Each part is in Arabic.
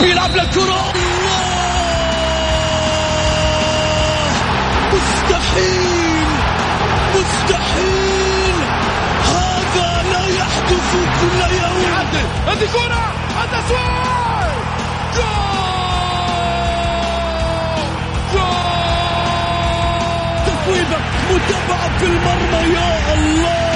يلعب للكرة مستحيل مستحيل هذا لا يحدث كل يوم هذه كرة! التسويق جول! جول! تفويضة متابعة في المرمى يا الله!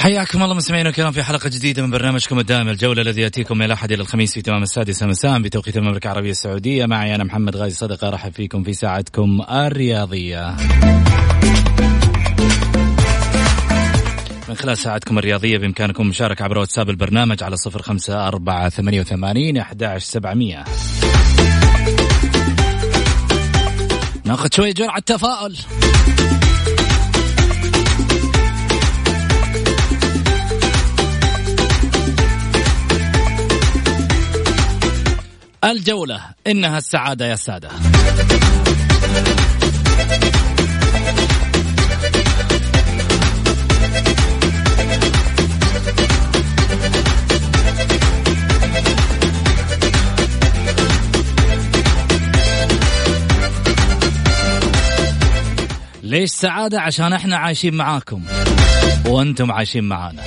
حياكم الله مستمعينا الكرام في حلقة جديدة من برنامجكم الدائم الجولة الذي يأتيكم من الأحد إلى الخميس في تمام السادسه مساء بتوقيت المملكة العربية السعودية. معي أنا محمد غازي صدقة أرحب فيكم في ساعتكم الرياضية. من خلال ساعتكم الرياضية بإمكانكم المشاركة عبر واتساب البرنامج على صفر خمسة أربعة ثمانية وثمانين أحد سبعمية. ناخذ شوية جرعة تفاؤل. الجولة. إنها السعادة يا سادة. ليش سعادة؟ عشان إحنا عايشين معاكم. وأنتم عايشين معانا.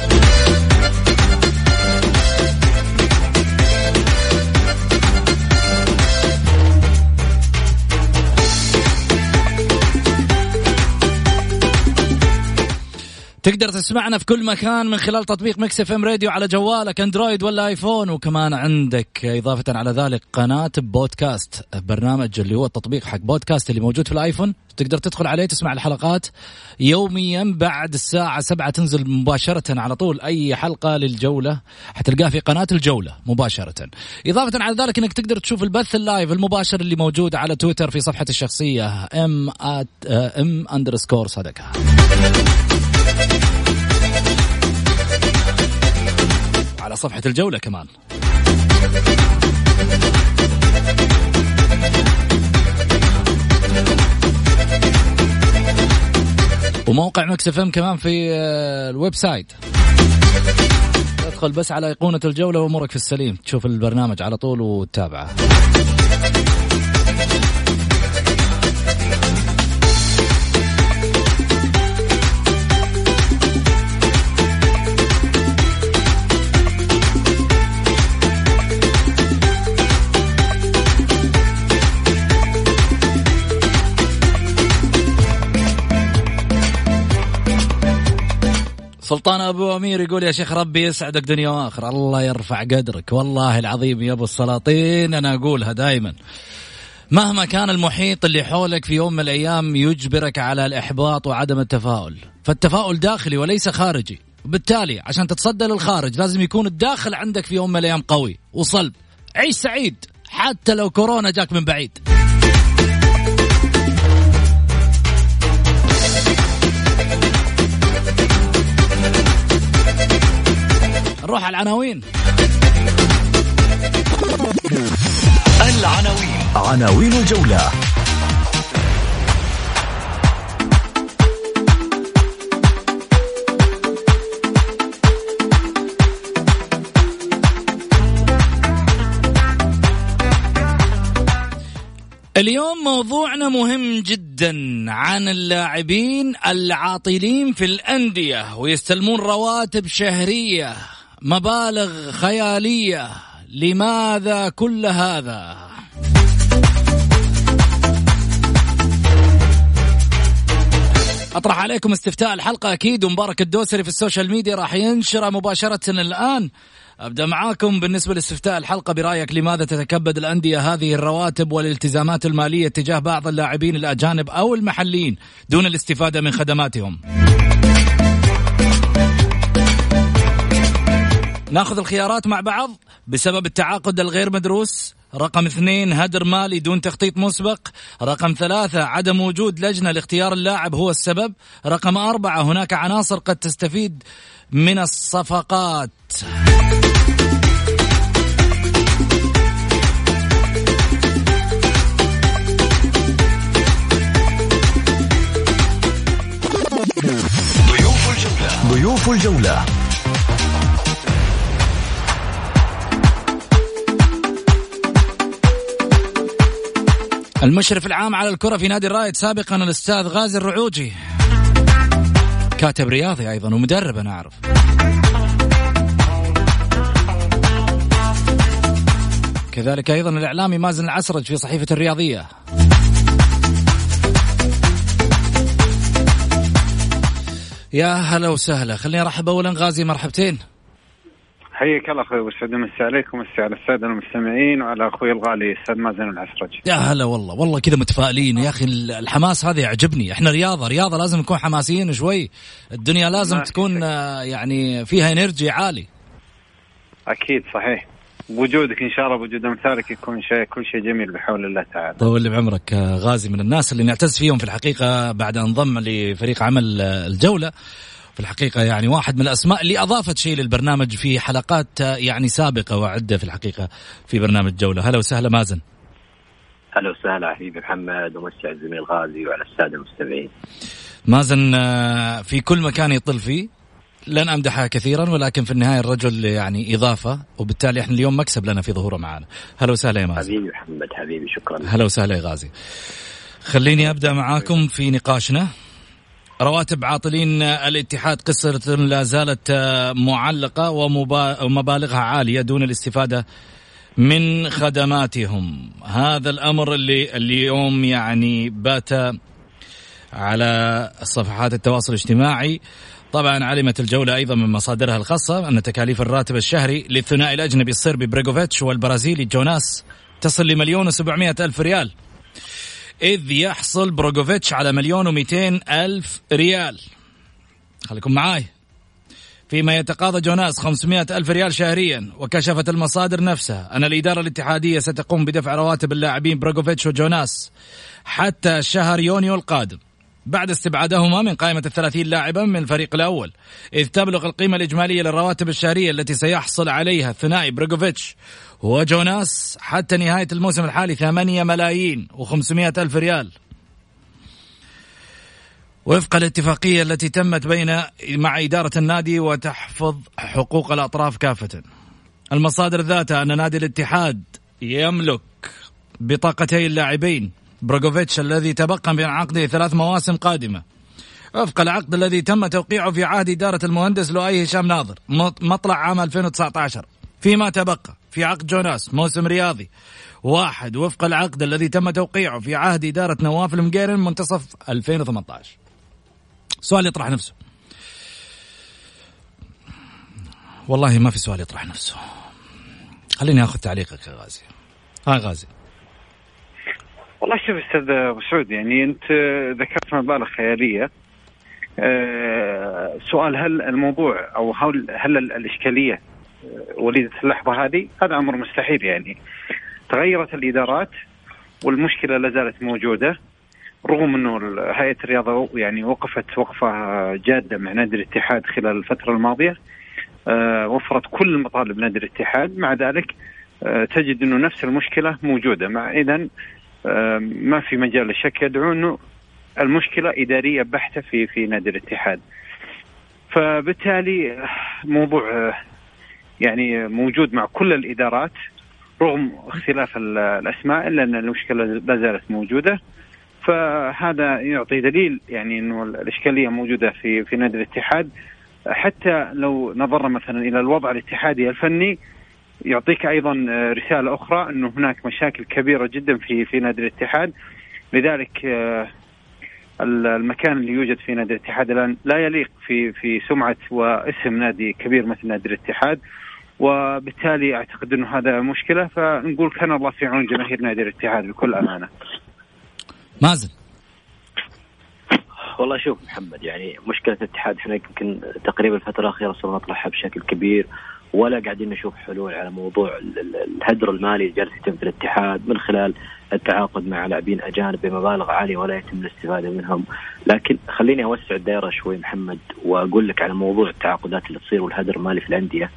تقدر تسمعنا في كل مكان من خلال تطبيق Mix FM Radio على جوالك أندرويد ولا آيفون. وكمان عندك إضافة على ذلك قناة بودكاست برنامج اللي هو التطبيق حق بودكاست اللي موجود في الآيفون. تقدر تدخل عليه تسمع الحلقات يوميا بعد الساعة 7 تنزل مباشرة على طول أي حلقة للجولة حتلقاها في قناة الجولة مباشرة. إضافة على ذلك إنك تقدر تشوف البث ال live المباشر اللي موجود على تويتر في صفحة الشخصية M M underscore صدقه على صفحة الجولة كمان. وموقع Mix FM كمان في آه، ال website. تدخل بس على ايقونة الجولة وأمورك في السليم. تشوف البرنامج على طول وتتابعه. سلطان أبو أمير يقول يا شيخ ربي يسعدك دنيا وآخرة. الله يرفع قدرك. والله العظيم يا أبو السلاطين أنا أقولها دائما مهما كان المحيط اللي حولك في يوم من الأيام يجبرك على الإحباط وعدم التفاؤل. فالتفاؤل داخلي وليس خارجي. وبالتالي عشان تتصدى للخارج لازم يكون الداخل عندك في يوم من الأيام قوي وصلب. عيش سعيد حتى لو كورونا جاك من بعيد. نروح على العناوين. العناوين. عناوين الجولة. اليوم موضوعنا مهم جدا عن اللاعبين العاطلين في الأندية ويستلمون رواتب شهرية. مبالغ خيالية. لماذا كل هذا؟ أطرح عليكم استفتاء الحلقة أكيد ومبارك الدوسري في السوشيال ميديا راح ينشره مباشرة الآن. أبدأ معاكم بالنسبة لاستفتاء الحلقة برأيك لماذا تتكبد الأندية هذه الرواتب والالتزامات المالية تجاه بعض اللاعبين الأجانب أو المحليين دون الاستفادة من خدماتهم؟ ناخذ الخيارات مع بعض بسبب التعاقد الغير مدروس. رقم اثنين هدر مالي دون تخطيط مسبق. رقم ثلاثة عدم وجود لجنة لاختيار اللاعب هو السبب. رقم أربعة هناك عناصر قد تستفيد من الصفقات. ضيوف الجولة. ضيوف الجولة. المشرف العام على الكرة في نادي الرائد سابقا الأستاذ غازي الرعوجي. كاتب رياضي أيضا ومدرب أنا أعرف. كذلك أيضا الإعلامي مازن العسرج في صحيفة الرياضية. يا هلا وسهلا. خليني أرحب اولا غازي مرحبتين. حياك الله أخوي أبو سعود ومسي عليكم ومسي على السادة المستمعين وعلى أخوي الغالي أستاذ مازن العسرج. يا هلا والله والله كذا متفائلين. يا أخي الحماس هذا يعجبني. إحنا رياضة رياضة لازم نكون حماسيين شوي. الدنيا لازم تكون آه، يعني فيها انرجي عالي. أكيد صحيح. بوجودك إن شاء الله بوجود أمثالك يكون شيء كل شيء جميل بحول الله تعالى. طول بعمرك آه، غازي من الناس اللي نعتز فيهم في الحقيقة بعد أن انضم لفريق عمل آه، الجولة. في الحقيقة يعني واحد من الأسماء اللي أضافت شيء للبرنامج في حلقات آه، يعني سابقة وعدة في الحقيقة في برنامج جولة. هلا وسهلا مازن. هلا وسهلا حبيبي محمد ومسي على الزميل غازي وعلى السادة المستمعين. مازن في كل مكان يطل فيه. لن امدحها كثيرا ولكن في النهاية الرجل يعني إضافة وبالتالي إحنا اليوم مكسب لنا في ظهوره معنا. هلا وسهلا يا مازن. حبيبي محمد حبيبي شكرا. هلا وسهلا يا غازي. خليني أبدأ معاكم في نقاشنا. رواتب عاطلين الاتحاد قصة لا زالت معلقة ومبالغها عالية دون الاستفادة من خدماتهم. هذا الأمر اللي اليوم يعني بات على صفحات التواصل الاجتماعي. طبعا علمت الجولة أيضا من مصادرها الخاصة أن تكاليف الراتب الشهري للثنائي الأجنبي الصربي بريغوفيتش والبرازيلي جوناس تصل لمليون وسبعمائة ألف ريال. إذ يحصل بروغوفيتش على مليون ومئتين ألف ريال. خليكم معاي. فيما يتقاضى جوناس 500 ألف ريال شهريا وكشفت المصادر نفسها أن الإدارة الاتحادية ستقوم بدفع رواتب اللاعبين بروغوفيتش وجوناس حتى شهر يونيو القادم بعد استبعادهما من قائمة الثلاثين لاعبا من الفريق الأول. إذ تبلغ القيمة الإجمالية للرواتب الشهرية التي سيحصل عليها الثنائي بروغوفيتش وجوناس حتى نهاية الموسم الحالي ثمانية ملايين وخمسمائة ألف ريال. وفق الاتفاقية التي تمت بين مع إدارة النادي وتحفظ حقوق الأطراف كافة. المصادر ذاتها أن نادي الاتحاد يملك بطاقتي اللاعبين بروغوفيتش الذي تبقى من عقده ثلاث مواسم قادمة. وفق العقد الذي تم توقيعه في عهد إدارة المهندس لؤي هشام ناظر مطلع عام 2019 فيما تبقى في عقد جوناس موسم رياضي. واحد وفق العقد الذي تم توقيعه في عهد إدارة نواف المقيرن منتصف 2018 سؤال يطرح نفسه. والله ما في سؤال يطرح نفسه. خليني آخذ تعليقك يا غازي. ها غازي. والله شوف أستاذ أبو سعود يعني أنت ذكرت مبالغ خيالية. أه سؤال هل الموضوع أو هل هل الإشكالية وليده اللحظة هذه هذا أمر مستحيل يعني. تغيرت الإدارات والمشكلة لا زالت موجودة رغم أنه هيئة الرياضة يعني وقفت وقفة جادة مع نادي الاتحاد خلال الفترة الماضية. أه وفرت كل مطالب نادي الاتحاد. مع ذلك أه تجد أنه نفس المشكلة موجودة. مع اذا أه ما في مجال للشك يدعو أنه المشكلة إدارية بحتة في في نادي الاتحاد. فبالتالي موضوع يعني موجود مع كل الإدارات رغم اختلاف الأسماء الا ان المشكلة لا زالت موجودة. فهذا يعطي دليل يعني إنه الإشكالية موجودة في في نادي الاتحاد. حتى لو نظرنا مثلا إلى الوضع الاتحادي الفني يعطيك أيضا رسالة أخرى إنه هناك مشاكل كبيرة جدا في في نادي الاتحاد. لذلك آه، المكان اللي يوجد في نادي الاتحاد الآن لا يليق في في سمعة واسم نادي كبير مثل نادي الاتحاد. وبالتالي أعتقد إنه هذا مشكلة فنقول كان الله في عون جماهير نادي الاتحاد بكل أمانة. مازن والله شوف محمد يعني مشكلة الاتحاد إحنا يمكن تقريبا الفترة الأخيرة صرنا نطرحها بشكل كبير ولا قاعدين نشوف حلول على موضوع الهدر المالي اللي جالس يتم في الاتحاد من خلال التعاقد مع لاعبين أجانب بمبالغ عالية ولا يتم الاستفادة منهم، لكن خليني أوسع الدائره شوي محمد وأقول لك على موضوع التعاقدات اللي تصير والهدر المالي في الأندية.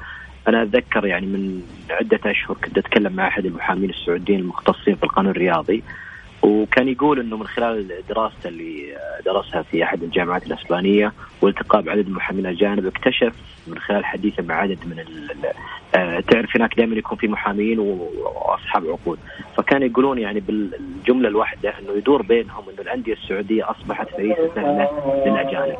أنا أتذكر يعني من عدة أشهر كنت أتكلم مع أحد المحامين السعوديين المختصين في القانون الرياضي وكان يقول إنه من خلال دراسته اللي درسها في أحد الجامعات الأسبانية والتقاء بعدد المحامين الأجانب اكتشف من خلال حديثه مع عدد من تعرف هناك دائما يكون في محامين وأصحاب عقود. فكان يقولون يعني بالجملة الواحدة إنه يدور بينهم إنه الأندية السعودية أصبحت فريسه سهله للأجانب.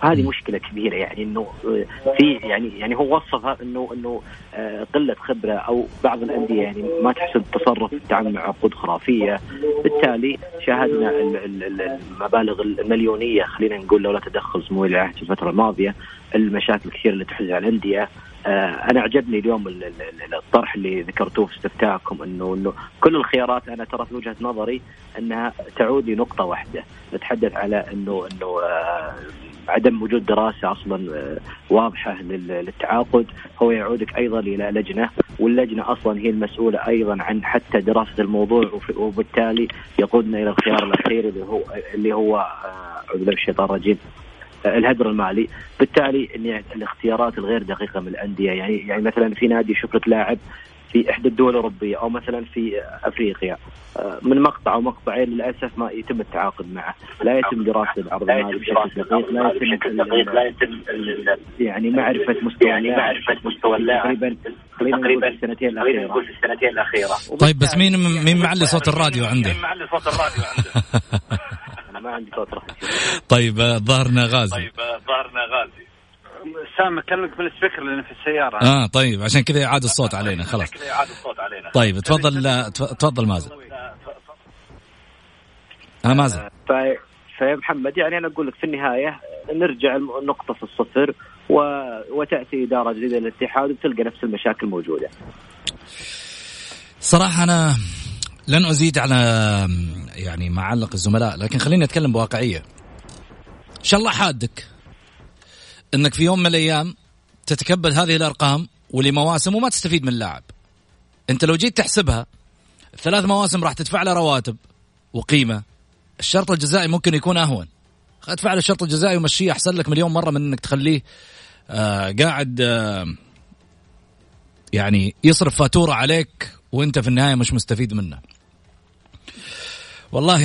هذه مشكلة كبيرة يعني إنه آه، في يعني يعني هو وصفها إنه إنه آه، قلة خبرة أو بعض الأندية يعني ما تحسن تصرف التعامل مع عقود خرافية. بالتالي شاهدنا المبالغ المليونية خلينا نقول لولا تدخل سمو العهد في الفترة الماضية المشاكل الكثيرة اللي تحدث على الأندية. أنا عجبني اليوم الطرح اللي ذكرتوه في استفتاءكم انه إنه كل الخيارات أنا ترى في وجهة نظري أنها تعود لنقطة واحدة نتحدث على انه إنه عدم وجود دراسة أصلا آه، واضحة للتعاقد هو يعودك أيضا إلى لجنة واللجنة أصلا هي المسؤولة أيضا عن حتى دراسة الموضوع وبالتالي يقودنا إلى الخيار الأخير اللي هو اللي هو آه، أعوذ بالله الشيطان الرجيم. آه، الهدر المالي. بالتالي ان الاختيارات الغير دقيقة من الأندية. يعني يعني مثلا في نادي يشوف لك لاعب في إحدى الدول الأوروبية أو مثلا في أفريقيا. آه، من مقطع أو مقطعين للأسف ما يتم التعاقد معه، لا يتم دراسة العرض المالي بشكل دقيق، لا يتم يعني معرفة مستوى يعني معرفة مستوى اللاعب. تقريبا تقريبا السنتين الاخيره نقول في السنتين الأخيرة. طيب بس مين مين معلي صوت الراديو عنده؟ مين معلي صوت الراديو عنده؟ أنا ما عندي صوت طيب آه، ظهرنا غازي. طيب آه، ظهرنا غازي. سام اكلمك بالسبيكر لأن في السيارة. آه طيب عشان كذا يعاد الصوت علينا خلاص. كذا يعاد الصوت علينا. طيب تفضل تفضل مازن. ها مازن. فيا محمد يعني أنا أقول لك في النهاية نرجع النقطه في الصفر و... وتأتي إدارة جديدة للاتحاد وتلقى نفس المشاكل موجودة. صراحة أنا لن أزيد على يعني معلق الزملاء لكن خليني أتكلم بواقعية. إن شاء الله حادك إنك في يوم من الأيام تتكبد هذه الأرقام ولمواسم وما تستفيد من اللاعب أنت لو جيت تحسبها ثلاث مواسم راح تدفع له رواتب وقيمة. الشرط الجزائي ممكن يكون أهون. ادفع له الشرط الجزائي ومشيه أحسن لك مليون مرة من إنك تخليه آه قاعد آه يعني يصرف فاتورة عليك وأنت في النهاية مش مستفيد منه. والله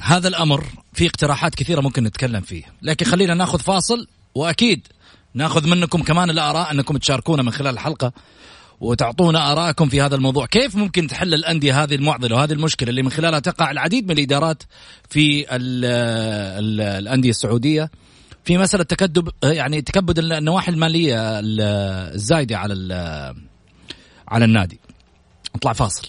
هذا الأمر في اقتراحات كثيرة ممكن نتكلم فيه لكن خلينا ناخذ فاصل وأكيد ناخذ منكم كمان الآراء أنكم تشاركونا من خلال الحلقة وتعطونا ارائكم في هذا الموضوع، كيف ممكن تحل الأندية هذه المعضلة وهذه المشكلة اللي من خلالها تقع العديد من الإدارات في ال ال الأندية السعودية في مسألة تكدب يعني تكبد النواحي المالية الزايدة على على النادي. اطلع فاصل.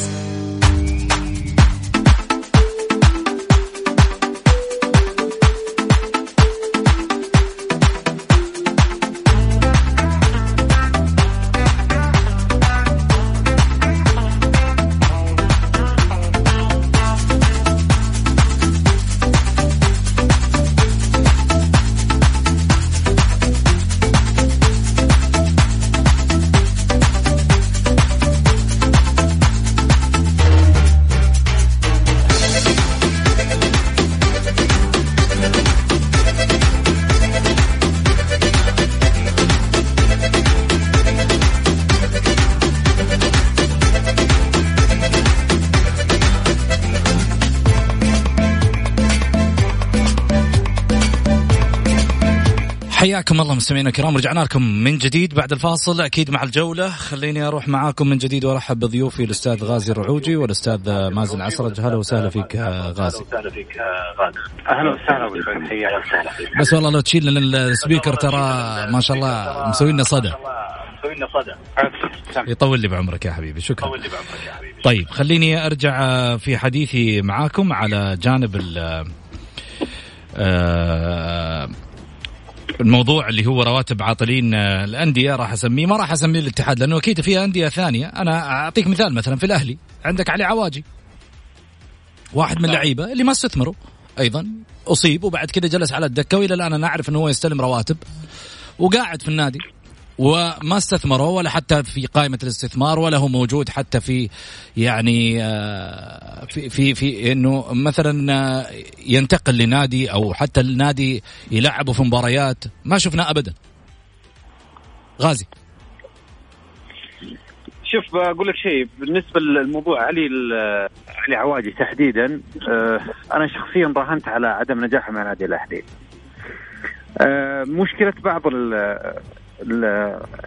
حياكم الله مستمعينا الكرام رجعنا لكم من جديد بعد الفاصل أكيد مع الجولة. خليني أروح معاكم من جديد وأرحب بضيوفي الأستاذ غازي الرعوجي والأستاذ مازن عسرج. أهلا وسهلا فيك غازي. أهلا وسهلا بك حياك بس والله لو تشيل لنا السبيكر ترى ما شاء الله مسوي لنا صدى. يطول لي بعمرك يا حبيبي شكرا. يطول لي بعمرك يا حبيبي. طيب خليني أرجع في حديثي معاكم على جانب ال آه، الموضوع اللي هو رواتب عاطلين آه، الأندية راح أسميه ما راح أسميه الاتحاد لأنه أكيد في أندية ثانية. أنا أعطيك مثال مثلا في الأهلي عندك علي عواجي واحد من اللعيبة اللي ما استثمروا أيضا أصيب وبعد كذا جلس على الدكة وإلى الآن أنا أعرف إنه هو يستلم رواتب وقاعد في النادي. وما استثمروا ولا حتى في قائمة الاستثمار ولا هو موجود حتى في يعني آه، في في في إنه مثلا آه، ينتقل لنادي أو حتى النادي يلعبه في مباريات ما شفناه ابدا. غازي شوف بقول لك شيء بالنسبة للموضوع علي علي عواجي تحديدا آه، أنا شخصيا راهنت على عدم نجاحه مع نادي الاهلي. مشكلة بعض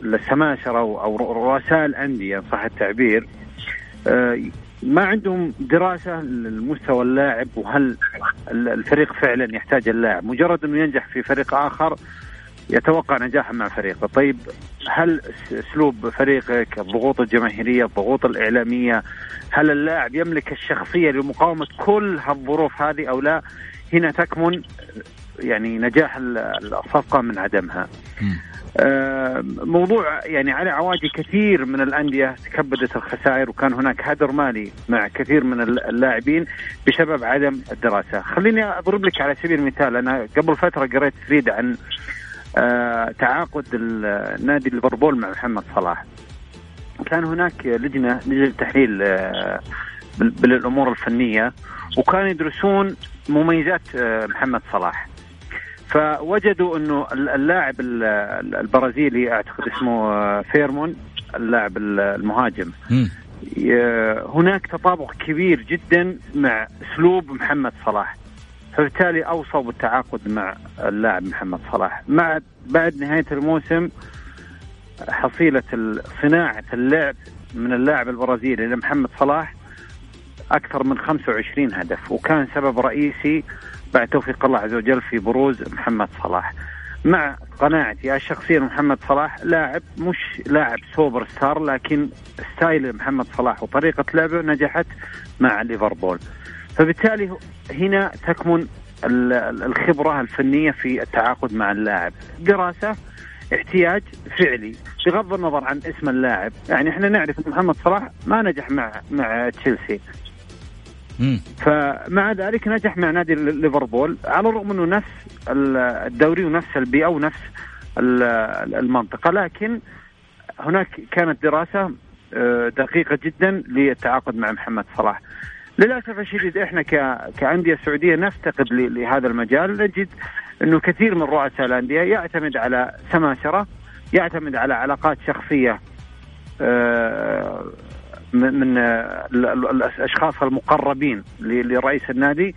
السماسره أو رؤساء الأندية صح التعبير. آه، ما عندهم دراسة لمستوى اللاعب وهل الفريق فعلا يحتاج اللاعب. مجرد إنه ينجح في فريق آخر يتوقع نجاحا مع فريقه. طيب هل أسلوب فريقك الضغوط الجماهيرية الضغوط الإعلامية هل اللاعب يملك الشخصية لمقاومة كل هالظروف هذه أو لا؟ هنا تكمن يعني نجاح الصفقة من عدمها آه، موضوع يعني على عواجي كثير من الأندية تكبدت الخسائر وكان هناك هدر مالي مع كثير من اللاعبين بسبب عدم الدراسة، خليني أضرب لك على سبيل المثال أنا قبل فترة قريت تريد عن آه، تعاقد نادي ليفربول مع محمد صلاح. كان هناك لجنة لجنة تحليل آه، بالأمور الفنية وكانوا يدرسون مميزات محمد صلاح. فوجدوا إنه اللاعب البرازيلي أعتقد اسمه آه، فيرمون اللاعب المهاجم. هناك تطابق كبير جدا مع أسلوب محمد صلاح. فبالتالي أوصوا بالتعاقد مع اللاعب محمد صلاح. مع بعد نهاية الموسم حصيلة صناعة اللعب من اللاعب البرازيلي لمحمد صلاح أكثر من 25 هدف وكان سبب رئيسي بعد توفيق الله عز وجل في بروز محمد صلاح. مع قناعتي الشخصية محمد صلاح لاعب مش لاعب سوبر ستار لكن ستايل محمد صلاح وطريقة لعبه نجحت مع ليفربول. فبالتالي هنا تكمن الخبرة الفنية في التعاقد مع اللاعب. دراسة احتياج فعلي. بغض النظر عن اسم اللاعب يعني إحنا نعرف إن محمد صلاح ما نجح مع مع تشيلسي. فمع ذلك نجح مع نادي ليفربول على الرغم إنه نفس الدوري ونفس البيئة ونفس المنطقة لكن هناك كانت دراسة آه، دقيقة جدا للتعاقد مع محمد صلاح. للأسف الشديد إحنا كأندية سعودية نفتقد لهذا المجال نجد إنه كثير من رؤساء الأندية يعتمد على سماسرة يعتمد على علاقات شخصية آه، من الأشخاص المقربين لرئيس النادي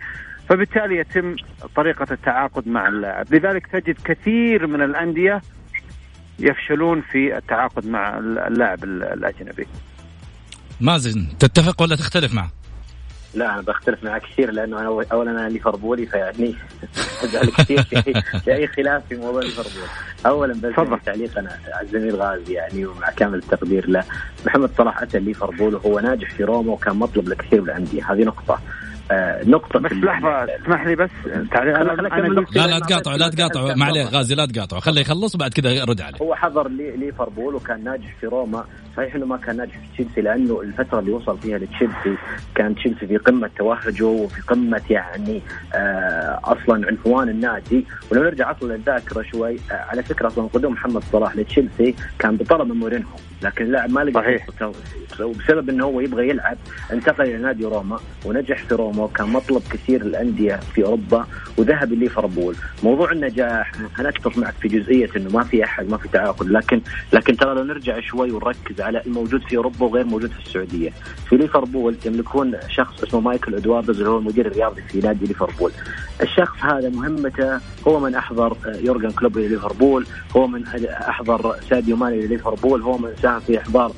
فبالتالي يتم طريقة التعاقد مع اللاعب لذلك تجد كثير من الأندية يفشلون في التعاقد مع اللاعب الأجنبي مازن تتفق ولا تختلف معه؟ لا أنا بختلف معك كثير لأنه أنا اولا أنا ليفربولي فيعني ذلك كثير في اي خلاف في موضوع ليفربول. اولا بس يعني تعليقا على الزميل غازي يعني ومع كامل التقدير له. محمد صلاح أتى ليفربول وهو ناجح في روما وكان مطلب لكثير من الأندية. هذه نقطة. نقطة بس لحظة اسمح لي بس تعليق أنا لا لا تقاطعوا لا تقاطعوا ما عليه غازي لا تقاطعوا خليه يخلص وبعد كذا رد عليه. هو حضر ليفربول وكان ناجح في روما. صحيح إنه ما كان ناجح في تشيلسي لأنه الفترة اللي وصل فيها لتشيلسي كان تشيلسي في قمة توهجه وفي قمة يعني آه أصلا عنفوان النادي. ولو نرجع أصلا للذاكرة شوي آه على فكرة أصلا قدوم محمد صلاح لتشيلسي كان بطلب من مورينهو لكن اللاعب ما لقى صحيح. وبسبب إنه هو يبغى يلعب انتقل إلى نادي روما ونجح في روما. الاهتمام وكان مطلب كثير الانديه في أوروبا وذهب ليفربول، موضوع النجاح أنا أتفق معك في جزئية إنه ما في أحد ما في تعاقد لكن لكن ترى لو نرجع شوي ونركز على الموجود في أوروبا وغير موجود في السعودية، في ليفربول يملكون شخص اسمه مايكل ادواردز اللي هو المدير الرياضي في نادي ليفربول. الشخص هذا مهمته هو من أحضر يورجن كلوب إلى ليفربول، هو من أحضر ساديو ماني ليفربول، هو من ساهم في إحضار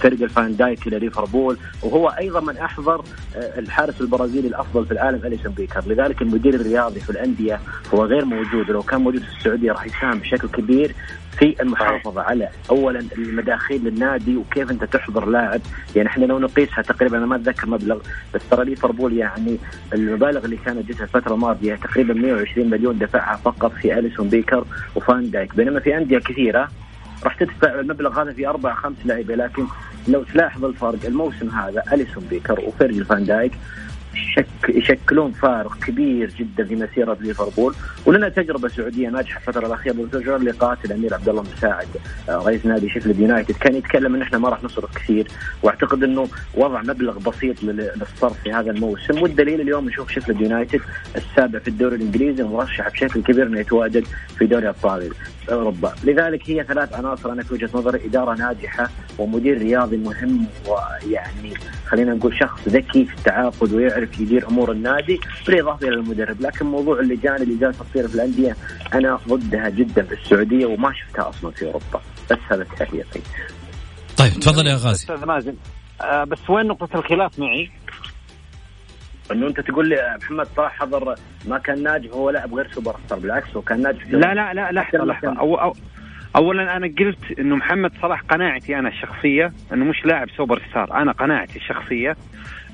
فريق فان دايك إلى ليفربول وهو أيضا من أحضر آه، الحارس البرازيلي الأفضل في العالم أليسون بيكر لذلك المدير الرياضي في الأندية هو غير موجود. ولو كان موجود في السعودية راح يساهم بشكل كبير في المحافظة على أولا المداخيل للنادي وكيف أنت تحضر لاعب. يعني إحنا لو نقيسها تقريبا أنا ما أتذكر مبلغ بس ترى ليفربول يعني المبالغ اللي كانت جتها الفترة الماضية تقريبا 120 مليون دفعها فقط في أليسون بيكر وفان دايك. بينما في أندية كثيرة راح تدفع المبلغ هذا في أربع خمس لعيبة لكن لو تلاحظ الفرق الموسم هذا أليسون بيكر وفيرجل فان دايك شك يشكلون فارق كبير جدا في مسيرة ليفربول. ولنا تجربة سعودية ناجحة الفترة الأخيرة اللي قاتل الامير عبد الله مساعد آه، رئيس نادي شيفيلد يونايتد كان يتكلم إن إحنا ما راح نصرف كثير وأعتقد إنه وضع مبلغ بسيط للصرف في هذا الموسم. والدليل اليوم نشوف شيفيلد يونايتد السابع في الدوري الإنجليزي ومرشح بشكل كبير إنه يتواجد في دوري أبطال. أوروبا، لذلك هي ثلاث عناصر أنا في وجهة نظري إدارة ناجحة ومدير رياضي مهم ويعني خلينا نقول شخص ذكي في التعاقد ويعرف يدير أمور النادي بالإضافة إلى المدرب، لكن موضوع اللجان اللي جالسة تصير في الأندية أنا ضدها جدا في السعودية وما شفتها أصلا في أوروبا، بس هذا تعليقي. طيب تفضل يا غازي. أستاذ مازن آه بس وين نقطة الخلاف معي؟ انه انت تقول لي محمد صلاح حضر ما كان ناجح هو لاعب غير super star بالعكس هو كان ناجح لا لا لا لحظة لحظة. أو أو اولا أنا قلت إنه محمد صلاح قناعتي أنا الشخصية إنه مش لاعب super star أنا قناعتي الشخصية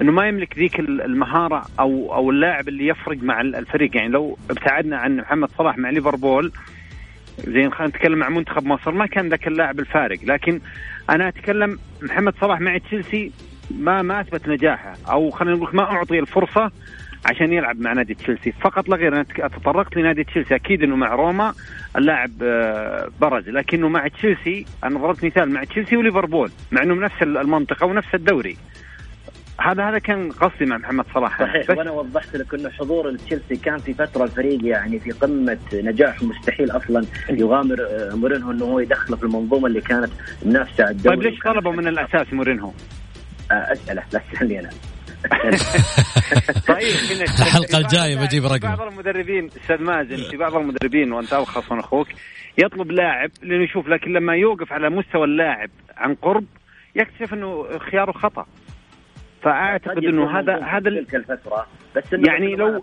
إنه ما يملك ذيك المهارة أو أو اللاعب اللي يفرق مع الفريق. يعني لو ابتعدنا عن محمد صلاح مع ليفربول زين خلينا نتكلم مع منتخب مصر ما كان ذاك اللاعب الفارق. لكن أنا أتكلم محمد صلاح مع تشيلسي ما ما أثبت نجاحه. أو خلينا نقول ما أعطي الفرصة عشان يلعب مع نادي تشيلسي. فقط لا غير أنا تطرقت لنادي تشيلسي. أكيد إنه مع روما اللاعب آه، برز. لكنه مع تشيلسي أنا ضربت مثال مع تشيلسي وليفربول مع انه نفس المنطقة ونفس الدوري. هذا هذا كان قصدي مع محمد صلاح. صحيح وأنا وضحت لك إنه حضور تشيلسي كان في فترة الفريق يعني في قمة نجاح مستحيل أصلا يغامر آه، مورينهو إنه هو يدخله في المنظومة اللي كانت منافسة على الدوري. طيب ليش طلبوا من الأساس مورينهو؟ أسأله لا تسألني أنا. طيب الحلقة الجاية بجيب رقم. بعض المدربين أستاذ مازن في بعض المدربين وأنت أرخص من أخوك يطلب لاعب لأنه يشوف لكن لما يوقف على مستوى اللاعب عن قرب يكتشف إنه خياره خطأ. فأعتقد إنه هذا هذا الفترة بس يعني لو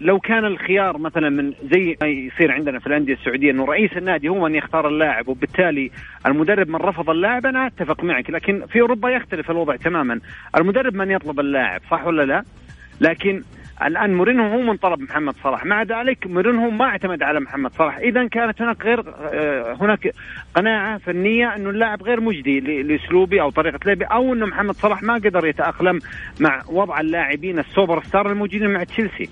لو كان الخيار مثلا من زي ما يصير عندنا في الأندية السعودية إنه رئيس النادي هو من يختار اللاعب وبالتالي المدرب من رفض اللاعب أنا أتفق معك لكن في أوروبا يختلف الوضع تماما. المدرب من يطلب اللاعب صح ولا لا؟ لكن الآن مورينو هو من طلب محمد صلاح. مع ذلك مورينو ما اعتمد على محمد صلاح. اذا كانت هناك غير آه، هناك قناعة فنية إنه اللاعب غير مجدي لاسلوبي أو طريقة لعبي أو إنه محمد صلاح ما قدر يتأقلم مع وضع اللاعبين ال super star الموجودين مع تشيلسي.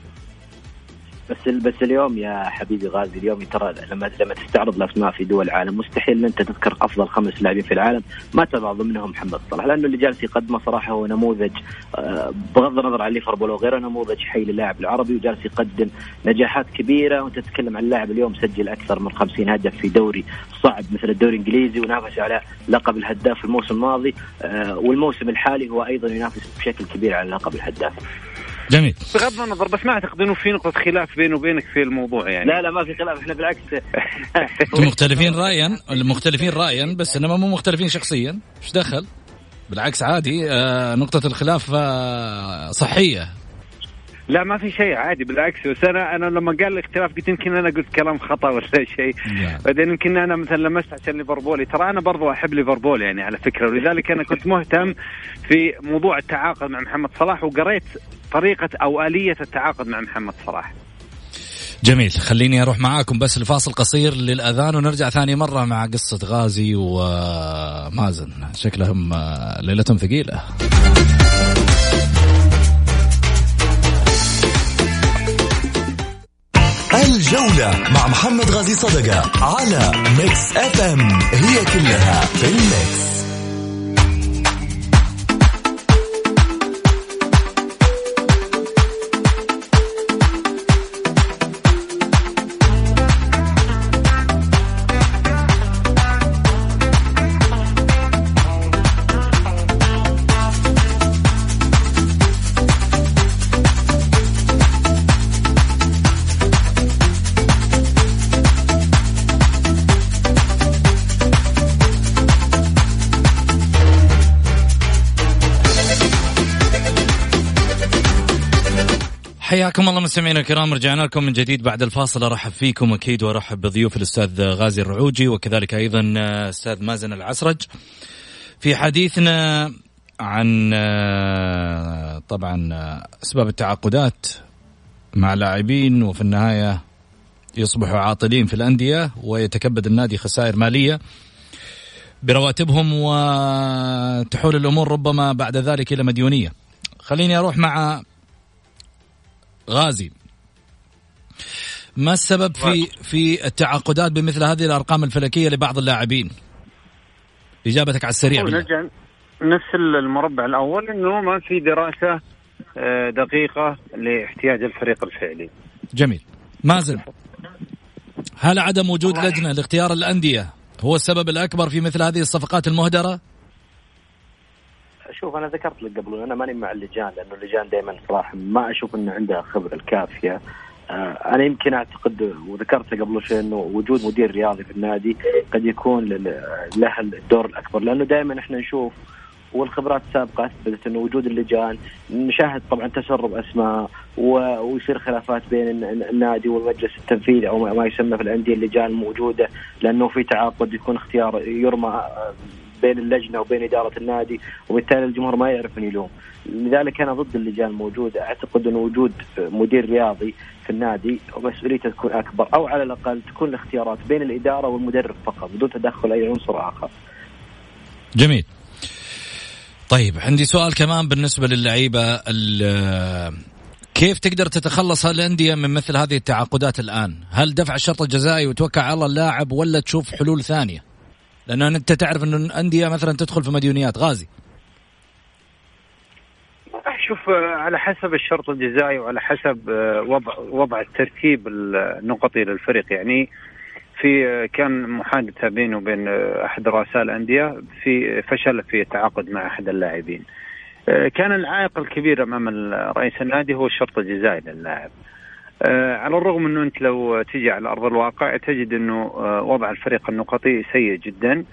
بس بس اليوم يا حبيبي غازي اليوم ترى لما لما تستعرض الاسماء في دول العالم مستحيل إن أنت تذكر أفضل خمس لاعبين في العالم ما تضع ضمنهم محمد صلاح لأنه اللي جالس يقدمه صراحة هو نموذج آه، بغض النظر عن ليفربول وغيره نموذج حي للاعب العربي وجالس يقدم نجاحات كبيرة وأنت تتكلم عن لاعب اليوم سجل أكثر من 50 هدف في دوري صعب مثل الدوري الإنجليزي ونافس على لقب الهداف الموسم الماضي آه، والموسم الحالي هو أيضا ينافس بشكل كبير على لقب الهداف. جميل. بغض النظر بس ما أعتقد إنه في نقطة خلاف بيني وبينك في الموضوع يعني. لا لا ما في خلاف. إحنا بالعكس. مختلفين رايا مختلفين رايا بس إنما مو مختلفين شخصيا. إيش دخل؟ بالعكس عادي. آه نقطة الخلاف آه صحية. لا ما في شيء عادي بالعكس. بس أنا أنا لما قال الاختلاف قلت يمكن أنا قلت كلام خطأ ولا شيء. بعدين يمكن أنا مثلا لمست عشان ليفربولي. ترى أنا برضو أحب ليفربول يعني على فكرة. ولذلك أنا كنت مهتم في موضوع التعاقد مع محمد صلاح وقريت طريقة أو آلية التعاقد مع محمد صلاح. جميل خليني أروح معاكم بس لفاصل قصير للأذان ونرجع ثاني مرة مع قصة غازي ومازن. شكلهم آه، ليلتهم ثقيلة. الجولة مع محمد غازي صدقة على Mix FM هي كلها في ال mix حياكم الله مستمعينا الكرام رجعنا لكم من جديد بعد الفاصل أرحب فيكم أكيد وأرحب بضيوف الأستاذ غازي الرعوجي وكذلك أيضا أستاذ مازن العسرج في حديثنا عن طبعا أسباب التعاقدات مع لاعبين وفي النهاية يصبحوا عاطلين في الأندية ويتكبد النادي خسائر مالية برواتبهم وتحول الأمور ربما بعد ذلك إلى مديونية. خليني أروح مع غازي ما السبب في في التعاقدات بمثل هذه الأرقام الفلكية لبعض اللاعبين؟ إجابتك على السريع نرجع نفس المربع الأول إنه ما في دراسة آه، دقيقة لاحتياج الفريق الفعلي. جميل. مازن هل عدم وجود لجنة لاختيار الأندية هو السبب الأكبر في مثل هذه الصفقات المهدرة؟ شوف أنا ذكرت لك قبل أنا ماني مع اللجان لأنه اللجان دائما صراحة ما أشوف إنه عندها خبرة الكافية. آه، أنا يمكن أعتقد وذكرت قبل شيء إنه وجود مدير رياضي في النادي قد يكون له الدور الأكبر لأنه دائما إحنا نشوف والخبرات السابقه أثبتت إنه وجود اللجان نشاهد طبعا تسرب أسماء ويصير خلافات بين النادي والمجلس التنفيذي أو ما يسمى في الأندية اللجان الموجوده لأنه في تعاقد يكون اختيار يرمى بين اللجنة وبين إدارة النادي وبالتالي الجمهور ما يعرف من يلوم لذلك أنا ضد اللجان الموجوده أعتقد انه وجود مدير رياضي في النادي مسؤوليته تكون أكبر أو على الأقل تكون الاختيارات بين الإدارة والمدرب فقط بدون تدخل أي عنصر آخر. جميل. طيب عندي سؤال كمان بالنسبة للعيبة كيف تقدر تتخلص الانديه من مثل هذه التعاقدات الآن؟ هل دفع الشرط الجزائي وتوكل على اللاعب ولا تشوف حلول ثانية؟ لأن أنت تعرف إنه الأندية مثلا تدخل في مديونيات غازي شوف على حسب الشرط الجزائي وعلى حسب آه، وضع وضع الترتيب النقطي للفريق يعني في آه، كان محادثة بينه وبين آه، أحد رؤساء الأندية في فشل في التعاقد مع أحد اللاعبين. كان العائق الكبير أمام رئيس النادي هو الشرط الجزائي للاعب. آه على الرغم إنه أنت لو تجي على أرض الواقع تجد إنه آه وضع الفريق النقطي سيء جدا.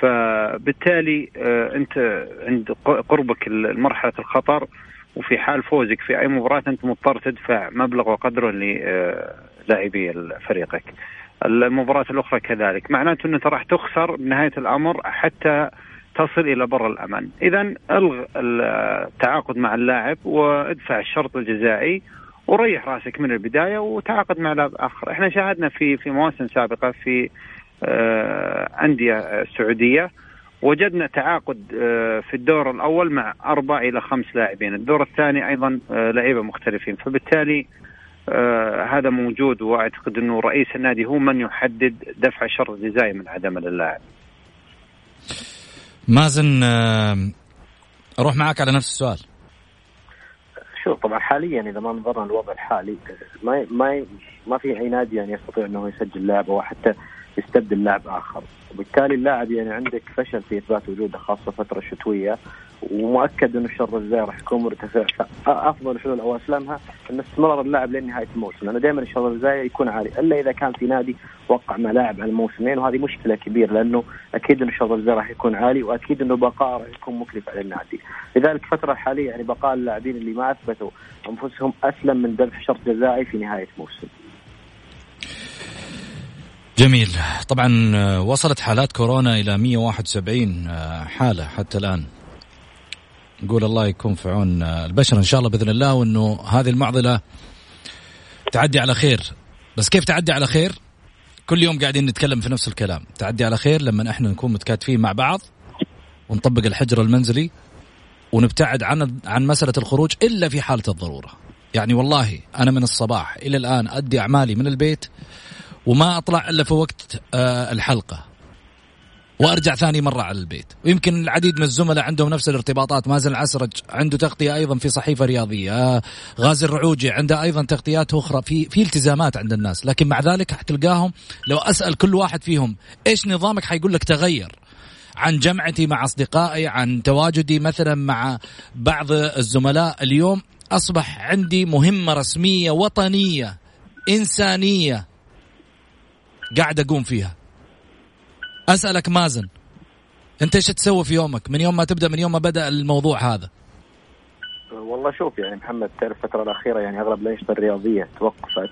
فبالتالي آه أنت عند قربك مرحله الخطر وفي حال فوزك في أي مباراة أنت مضطر تدفع مبلغ وقدره للاعبي فريقك. المباراة الأخرى كذلك، معناته أنت راح تخسر بنهايه الأمر حتى تصل إلى بر الأمان، اذا ألغ التعاقد مع اللاعب وادفع الشرط الجزائي وريح راسك من البداية وتعاقد مع لاعب آخر، إحنا شاهدنا في في مواسم سابقة في آه، أندية سعودية وجدنا تعاقد آه، في الدور الأول مع أربع إلى خمس لاعبين، الدور الثاني أيضا آه، لعيبة مختلفين، فبالتالي هذا موجود وأعتقد أنه رئيس النادي هو من يحدد دفع الشرط الجزائي من عدم للاعب. مازن أروح معك على نفس السؤال. طبعا حاليا إذا ما نظرنا للوضع الحالي ما ما ما في اي نادي يعني يستطيع إنه يسجل لاعب أو حتى يستبدل لاعب آخر. وبالتالي اللاعب يعني عندك فشل في إثبات وجوده خاصة الفترة الشتويه ومؤكد إنه الشر الجزائي راح يكون مرتفع. فافضل الحلول أو أسلمها؟ إن استمرار اللاعب لنهايه الموسم. لأنه دائما الشر الجزائي يكون عالي. إلا إذا كان في نادي وقع مع لاعب على الموسمين وهذه مشكلة كبيرة لأنه أكيد إنه الشر الجزائي راح يكون عالي وأكيد إنه بقاء راح يكون مكلف على النادي. لذلك الفترة الحالية يعني بقاء اللاعبين اللي ما أثبتوا أنفسهم أسلم من دفع شرط جزائي في نهاية موسم جميل. طبعا آه، وصلت حالات كورونا إلى 171 آه، حالة حتى الآن. نقول الله يكون في عون البشر إن شاء الله بإذن الله وإنه هذه المعضلة تعدي على خير. بس كيف تعدي على خير؟ كل يوم قاعدين نتكلم في نفس الكلام. تعدي على خير لما إحنا نكون متكاتفين مع بعض ونطبق الحجر المنزلي ونبتعد عن عن مسألة الخروج إلا في حالة الضرورة. يعني والله أنا من الصباح إلى الآن أدي أعمالي من البيت وما أطلع إلا في وقت آه، الحلقة. وأرجع ثاني مرة على البيت. ويمكن العديد من الزملاء عندهم نفس الارتباطات. مازن العسرج عنده تغطية أيضا في صحيفة رياضية. غازي الرعوجي عنده أيضا تغطيات أخرى في في التزامات عند الناس. لكن مع ذلك حتلقاهم لو أسأل كل واحد فيهم إيش نظامك حيقول لك تغير. عن جمعتي مع أصدقائي عن تواجدي مثلا مع بعض الزملاء اليوم أصبح عندي مهمة رسمية وطنية إنسانية قاعد أقوم فيها. أسألك مازن أنت إيش تسوي في يومك؟ من يوم ما تبدأ من يوم ما بدأ الموضوع هذا؟ والله شوف يعني محمد تعرف الفترة الأخيرة يعني أغلب الأنشطة الرياضية توقفت.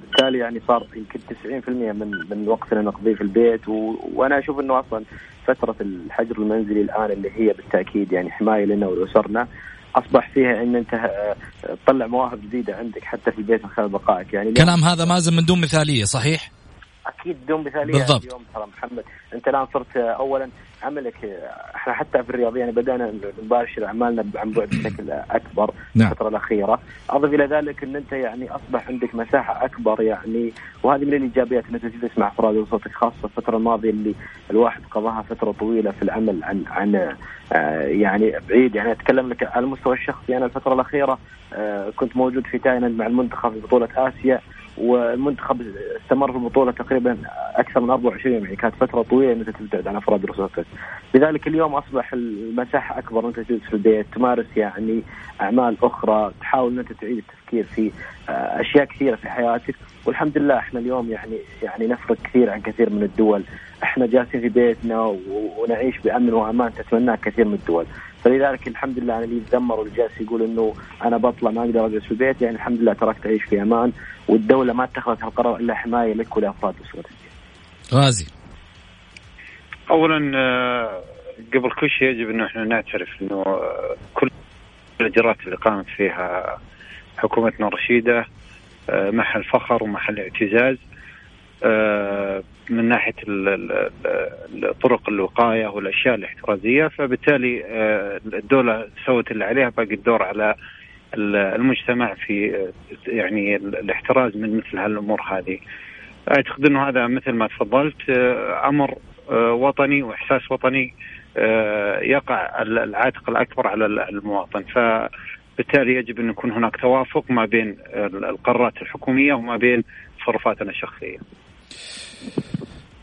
بالتالي يعني صار يمكن 90% من من وقتنا نقضيه في البيت و... وأنا أشوف إنه أصلا فترة الحجر المنزلي الآن اللي هي بالتأكيد يعني حماية لنا ولاسرنا أصبح فيها إن أنت آه، تطلع مواهب جديدة عندك حتى في البيت من خلال بقائك يعني. كلام هذا مازن من دون مثالية صحيح؟ أكيد بدون مثاليه بالضبط. اليوم ترى محمد أنت الآن صرت اولا عملك إحنا حتى في الرياض يعني بدأنا نباشر أعمالنا عن بعد بشكل أكبر نعم. الفترة الأخيرة، أضف إلى ذلك أن أنت يعني أصبح عندك مساحة أكبر يعني وهذه من الإيجابيات ان انت تسمع أفراد صوتك خاصة الفترة الماضية اللي الواحد قضاها فترة طويلة في العمل عن عن آه، يعني بعيد يعني أتكلم لك على المستوى الشخصي أنا الفترة الأخيرة آه، كنت موجود في تايلاند مع المنتخب في بطولة آسيا والمنتخب استمر في البطوله تقريبا أكثر من 24 يوم يعني كانت فترة طويلة انك تبتعد عن أفراد رصاصك. لذلك اليوم أصبح المساحة أكبر أنت تجلس في البيت تمارس يعني أعمال أخرى تحاول انك تعيد التفكير في آه، أشياء كثيرة في حياتك. والحمد لله إحنا اليوم يعني يعني نفرق كثير عن كثير من الدول. إحنا جالسين في بيتنا ونعيش بأمن وأمان تتمناه كثير من الدول. فلذلك الحمد لله أنا اللي يتذمر واللي جالس يقول إنه أنا بطلع ما أقدر اجلس في البيت يعني الحمد لله تركت أعيش في أمان والدولة ما اتخذت هالقرار إلا حماية لك ولأفراد أسرتك. غازي اولا آه، قبل كل شيء يجب إنه إحنا نعترف إنه آه، كل الإجراءات اللي قامت فيها حكومتنا الرشيدة آه، محل فخر ومحل اعتزاز من ناحية طرق الوقايه والأشياء الاحترازية فبالتالي الدولة سوت اللي عليها باقي الدور على المجتمع في يعني الاحتراز من مثل هالأمور هذه. أعتقد إنه هذا مثل ما تفضلت أمر وطني وإحساس وطني يقع العاتق الأكبر على المواطن فبالتالي يجب أن يكون هناك توافق ما بين القرارات الحكومية وما بين تصرفاتنا الشخصية.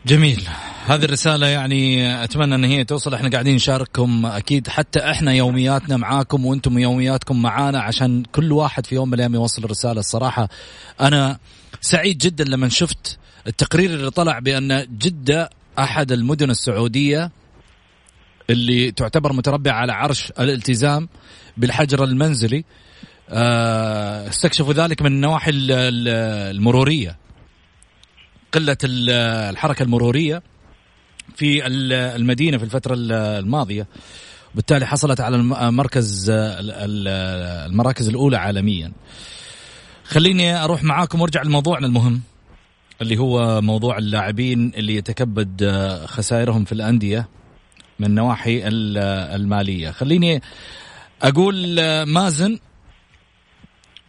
جميل. هذه الرسالة يعني أتمنى أن هي توصل. إحنا قاعدين نشارككم أكيد حتى إحنا يومياتنا معاكم وأنتم يومياتكم معانا عشان كل واحد في يوم من الأيام يوصل الرسالة. الصراحة أنا سعيد جدا لما شفت التقرير اللي طلع بأن جدة أحد المدن السعودية اللي تعتبر متربعة على عرش الالتزام بالحجر المنزلي آه، استكشفوا ذلك من النواحي المرورية. قلة الحركة المرورية في المدينة في الفترة الماضية. وبالتالي حصلت على المركز المراكز الأولى عالميا. خليني أروح معاكم وأرجع لموضوعنا المهم اللي هو موضوع اللاعبين اللي يتكبد خسائرهم في الأندية من النواحي المالية. خليني أقول مازن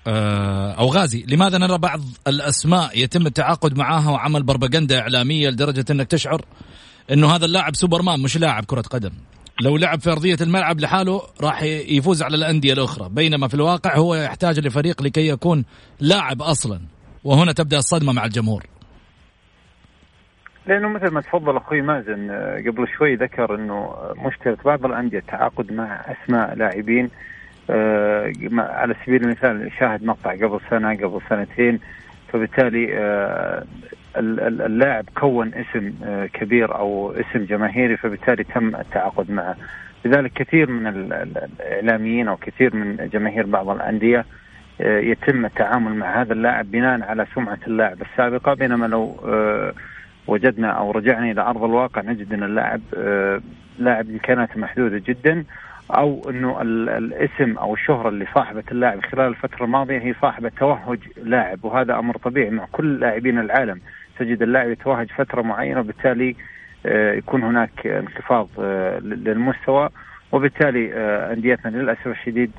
آه، أو غازي. لماذا نرى بعض الأسماء يتم التعاقد معاها وعمل بربغندا إعلامية لدرجة أنك تشعر إنه هذا اللاعب سوبرمان مش لاعب كرة قدم؟ لو لعب في أرضية الملعب لحاله راح يفوز على الأندية الأخرى. بينما في الواقع هو يحتاج لفريق لكي يكون لاعب أصلا. وهنا تبدأ الصدمة مع الجمهور. لأنه مثل ما تفضل أخوي مازن آه، قبل شوي ذكر إنه مشكلة بعض الأندية التعاقد مع أسماء لاعبين على سبيل المثال شاهد مقطع قبل سنة قبل سنتين فبالتالي آه، اللاعب كون اسم آه، كبير أو اسم جماهيري فبالتالي تم التعاقد معه. لذلك كثير من الإعلاميين أو كثير من جماهير بعض الأندية يتم التعامل مع هذا اللاعب بناء على سمعة اللاعب السابقة. بينما لو وجدنا أو رجعنا إلى أرض الواقع نجد أن اللاعب لاعب إمكاناته محدودة جدا. أو إنه الاسم أو الشهرة اللي صاحبت اللاعب خلال الفترة الماضية هي صاحبة توهج لاعب وهذا أمر طبيعي مع كل لاعبين العالم. تجد اللاعب يتوهج فترة معينة وبالتالي آه، يكون هناك انخفاض آه، للمستوى. وبالتالي آه، أنديتنا للأسف الشديد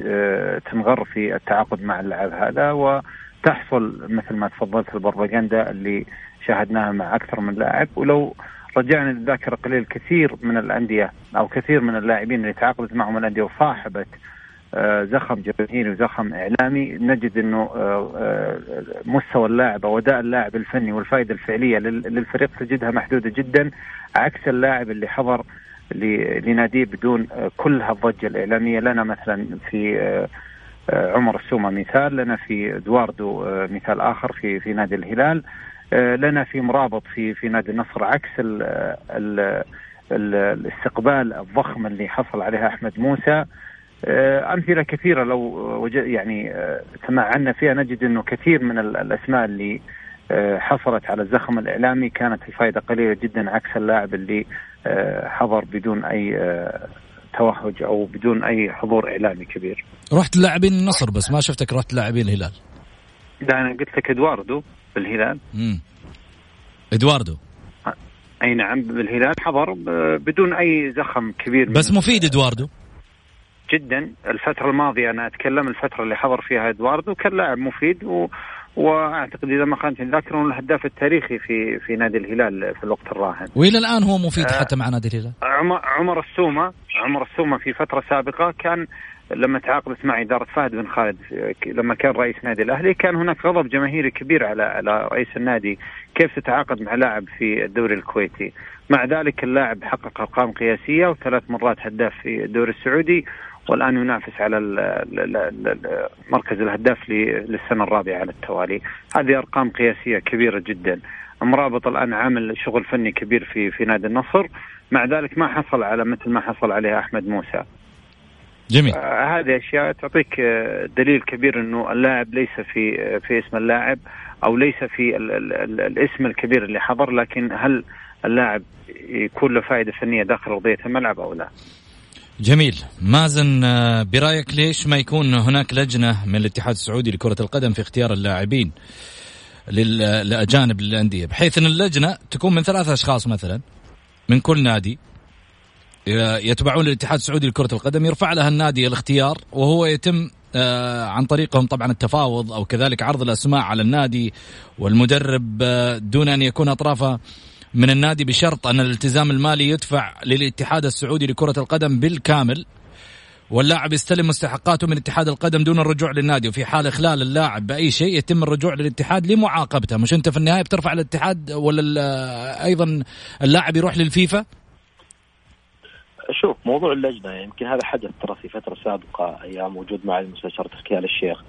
تنغر في التعاقد مع اللاعب هذا. وتحصل مثل ما تفضلت البروباغندا اللي شاهدناها مع أكثر من لاعب. ولو رجعنا للذاكرة قليل كثير من الأندية أو كثير من اللاعبين اللي تعاقدت معهم الأندية وصاحبت آه، زخم جماهيري وزخم إعلامي. نجد إنه آه، آه، مستوى اللاعب أو أداء اللاعب الفني والفائدة الفعلية للفريق تجدها محدودة جدا عكس اللاعب اللي حضر لناديه بدون كل هالضجه الإعلامية. لنا مثلا في عمر السومة مثال لنا في إدواردو مثال آخر في في نادي الهلال. لنا في مرابط في في نادي النصر عكس ال ال ال الاستقبال الضخم اللي حصل عليها أحمد موسى آه، أمثلة كثيرة لو وجد يعني آه، تمعنا فيها نجد إنه كثير من الأسماء اللي آه، حصلت على الزخم الإعلامي كانت الفائده قليلة جدا عكس اللاعب اللي حضر بدون أي توهج أو بدون أي حضور إعلامي كبير. رحت لاعبين النصر بس ما شفتك رحت لاعبين الهلال. ده أنا قلت لك إدواردو بالهلال. امم إدواردو أي نعم بالهلال حضر بدون أي زخم كبير بس مفيد إدواردو جدا الفترة الماضية أنا أتكلم الفترة اللي حضر فيها إدواردو كان لاعب مفيد و... وأعتقد إذا ما خانتني الذاكره الهداف التاريخي في في نادي الهلال في الوقت الراهن. وإلى الآن هو مفيد آه حتى مع نادي الهلال. عمر السومة عمر السومة في فترة سابقة كان لما تعاقدت مع إدارة فهد بن خالد لما كان رئيس نادي الأهلي كان هناك غضب جماهيري كبير على على رئيس النادي كيف تتعاقد مع لاعب في الدوري الكويتي. مع ذلك اللاعب حقق أرقام قياسية وثلاث مرات هداف في الدوري السعودي والآن ينافس على مركز الهداف للسنة الرابعة على التوالي. هذه أرقام قياسية كبيرة جدا. مرابط الآن عامل شغل فني كبير في في نادي النصر. مع ذلك ما حصل على مثل ما حصل عليه أحمد موسى. جميل. آه هذه أشياء تعطيك آه، دليل كبير إنه اللاعب ليس في آه، في اسم اللاعب أو ليس في ال ال ال الاسم الكبير اللي حضر لكن هل اللاعب يكون له فائدة فنية داخل أرضية الملعب أو لا؟ جميل. مازن آه، برأيك ليش ما يكون هناك لجنة من الاتحاد السعودي لكرة القدم في اختيار اللاعبين للاجانب للأندية؟ بحيث إن اللجنة تكون من ثلاثة أشخاص مثلا من كل نادي يتبعون الاتحاد السعودي لكرة القدم يرفع لها النادي الاختيار وهو يتم آه، عن طريقهم طبعا التفاوض أو كذلك عرض الأسماء على النادي والمدرب آه، دون أن يكون أطرافه من النادي بشرط أن الالتزام المالي يدفع للاتحاد السعودي لكرة القدم بالكامل واللاعب يستلم مستحقاته من اتحاد القدم دون الرجوع للنادي وفي حال إخلال اللاعب بأي شيء يتم الرجوع للاتحاد لمعاقبته. مش أنت في النهاية بترفع الاتحاد ولا أيضا اللاعب يروح للفيفا؟ شوف موضوع اللجنة يمكن هذا حدث ترى في فترة سابقة أيام وجود معالي المستشار تركي آل الشيخ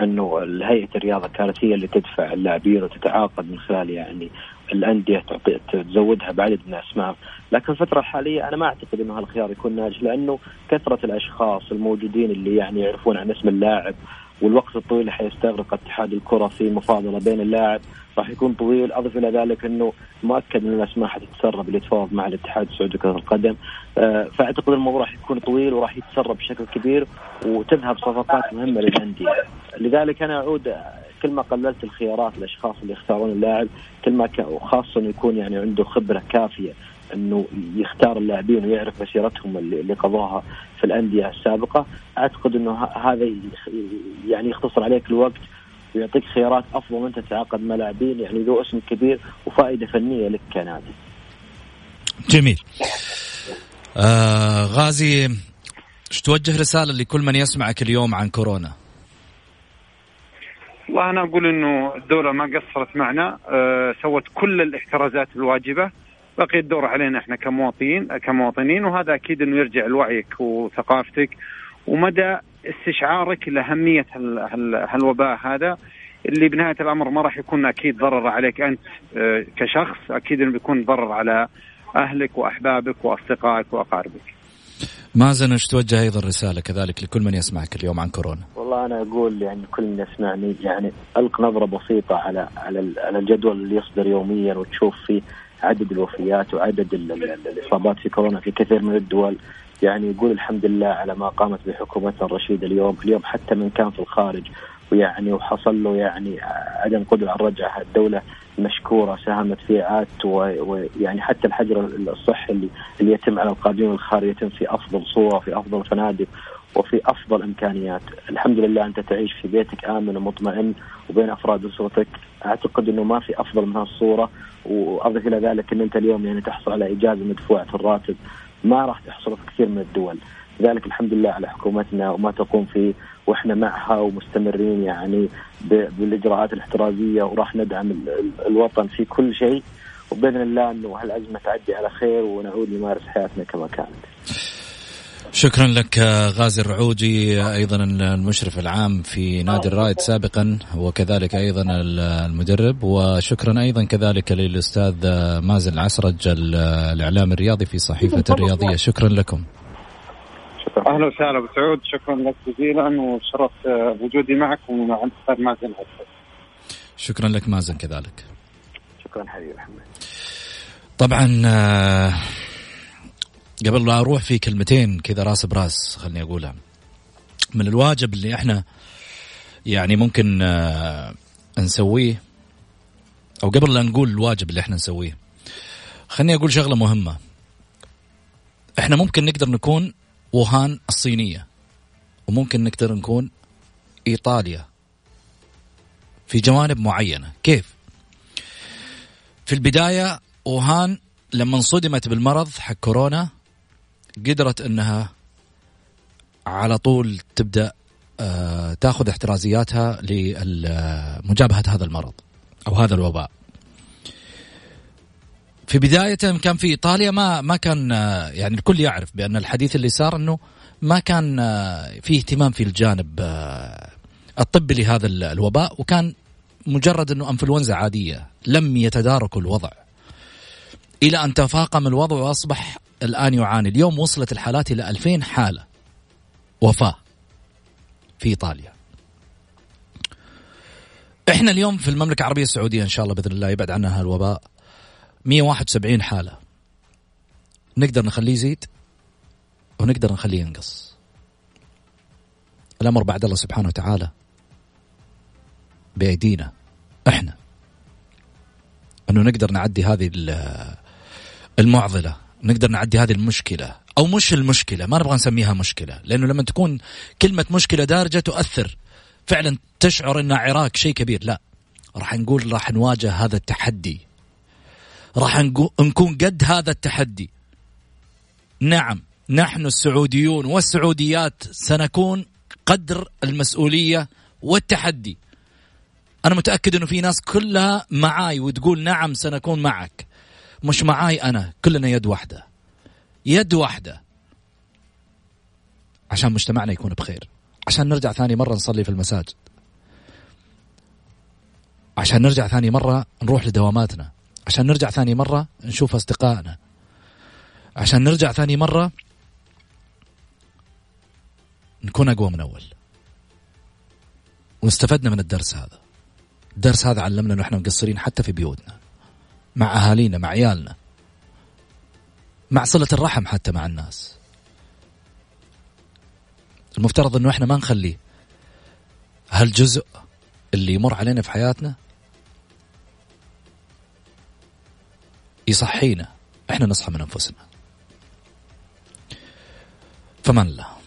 أنه هيئة الرياضة كانت هي اللي تدفع اللاعبين وتتعاقد من خلال يعني الأندية تزودها بعدد من الأسماء، لكن الفترة الحالية أنا ما أعتقد إنه هالخيار يكون ناجح لأنه كثرة الأشخاص الموجودين اللي يعني يعرفون عن اسم اللاعب والوقت الطويل اللي حيستغرق اتحاد الكرة في مفاضلة بين اللاعب راح يكون طويل. أضف إلى ذلك أنه مؤكد أن الأسماء حتتسرب اللي يتفاوض مع الاتحاد السعودي لكرة القدم. آه، فأعتقد الموضوع راح يكون طويل وراح يتسرب بشكل كبير وتذهب صفقات مهمة للأندية. لذلك أنا أعود كل ما قللت الخيارات الاشخاص اللي يختارون اللاعب كل ما خاصه أنه يكون يعني عنده خبرة كافية أنه يختار اللاعبين ويعرف مسيرتهم اللي قضوها في الأندية السابقة أعتقد أنه هذا يعني يختصر عليك الوقت ويعطيك خيارات أفضل من انت تتعاقد مع لاعبين يعني ذو اسم كبير وفائدة فنية لك كنادي. جميل. آه غازي إيش توجه رسالة لكل من يسمعك اليوم عن كورونا؟ والله أنا أقول إنه الدولة ما قصرت معنا أه سوت كل الاحترازات الواجبة بقي الدور علينا إحنا كمواطنين كمواطنين وهذا أكيد إنه يرجع لوعيك وثقافتك ومدى استشعارك لأهمية هالوباء هذا اللي بنهاية الأمر ما راح يكون أكيد ضرر عليك أنت أه، كشخص أكيد إنه بيكون ضرر على أهلك وأحبابك وأصدقائك وأقاربك. مازن إيش توجه أيضا رساله كذلك لكل من يسمعك اليوم عن كورونا؟ والله أنا أقول يعني كل من يسمعني يعني ألق نظرة بسيطة على على على الجدول اللي يصدر يوميا وتشوف فيه عدد الوفيات وعدد الإصابات في كورونا في كثير من الدول يعني يقول الحمد لله على ما قامت بحكومتنا الرشيدة اليوم، اليوم حتى من كان في الخارج ويعني وحصل له يعني عدم قدرة على الرجعه الدولة مشكورة ساهمت في اعادته ويعني حتى الحجر الصحي اللي, اللي يتم على القادمين الخارج يتم في أفضل صورة في أفضل فنادق وفي أفضل إمكانيات، الحمد لله أنت تعيش في بيتك آمن ومطمئن وبين أفراد أسرتك، أعتقد إنه ما في أفضل من هالصوره وأضف إلى ذلك إن أنت اليوم يعني تحصل على إجازة مدفوعة الراتب. ما راح تحصل في كثير من الدول، لذلك الحمد لله على حكومتنا وما تقوم فيه وإحنا معها ومستمرين يعني بالإجراءات الاحترازية وراح ندعم الوطن في كل شيء وبإذن الله إنه هالأزمة تعدي على خير ونعود نمارس حياتنا كما كانت. شكرا لك غازي الرعوجي أيضا المشرف العام في نادي الرائد سابقا وكذلك أيضا المدرب وشكرا أيضا كذلك للأستاذ مازن العسرج الإعلام الرياضي في صحيفة الرياضية. شكرا لكم. أهلا وسهلا أبو سعود. شكرا لك جزيلا وشرفت بوجودي معك ومع الأستاذ مازن شكرا لك مازن كذلك. شكرا حبيبي. محمد طبعا آه، قبل لا أروح في كلمتين كذا راس براس خليني أقولها. من الواجب اللي إحنا يعني ممكن آه، نسويه أو قبل لا نقول الواجب اللي إحنا نسويه خليني أقول شغلة مهمة. إحنا ممكن نقدر نكون ووهان الصينية وممكن نقدر نكون إيطاليا في جوانب معينة. كيف؟ في البداية ووهان لما انصدمت بالمرض حق كورونا قدرت انها على طول تبدأ آه، تاخذ احترازياتها لمجابهة هذا المرض أو هذا الوباء. في بداية كان في إيطاليا ما ما كان آه، يعني الكل يعرف بأن الحديث اللي صار إنه ما كان آه، في اهتمام في الجانب الطبي لهذا الوباء وكان مجرد إنه أنفلونزا عادية لم يتداركوا الوضع إلى أن تفاقم الوضع وأصبح الآن يعاني. اليوم وصلت الحالات إلى 2000 حالة وفاة في إيطاليا. إحنا اليوم في المملكة العربية السعودية إن شاء الله بإذن الله يبعد عنها الوباء 171 حالة. نقدر نخليه يزيد ونقدر نخليه ينقص. الأمر بعد الله سبحانه وتعالى بأيدينا إحنا. أنه نقدر نعدي هذه المعضلة. نقدر نعدي هذه المشكلة. أو مش المشكلة ما نبغى نسميها مشكلة. لأنه لما تكون كلمة مشكلة دارجة تؤثر. فعلا تشعر ان عراك شيء كبير. لا راح نقول راح نواجه هذا التحدي. راح نكون قد هذا التحدي. نعم نحن السعوديون والسعوديات سنكون قدر المسؤولية والتحدي. أنا متأكد إنه في ناس كلها معاي وتقول نعم سنكون معك. مش معاي أنا كلنا يد واحدة. يد واحدة. عشان مجتمعنا يكون بخير. عشان نرجع ثاني مرة نصلي في المساجد. عشان نرجع ثاني مرة نروح لدواماتنا. عشان نرجع ثاني مرة نشوف أصدقائنا. عشان نرجع ثاني مرة نكون أقوى من أول. واستفدنا من الدرس هذا. الدرس هذا علمنا إنه إحنا مقصرين حتى في بيوتنا. مع أهالينا مع عيالنا مع صلة الرحم حتى مع الناس. المفترض إنه إحنا ما نخلي هالجزء اللي يمر علينا في حياتنا يصحينا. إحنا نصحى من أنفسنا. فمن الله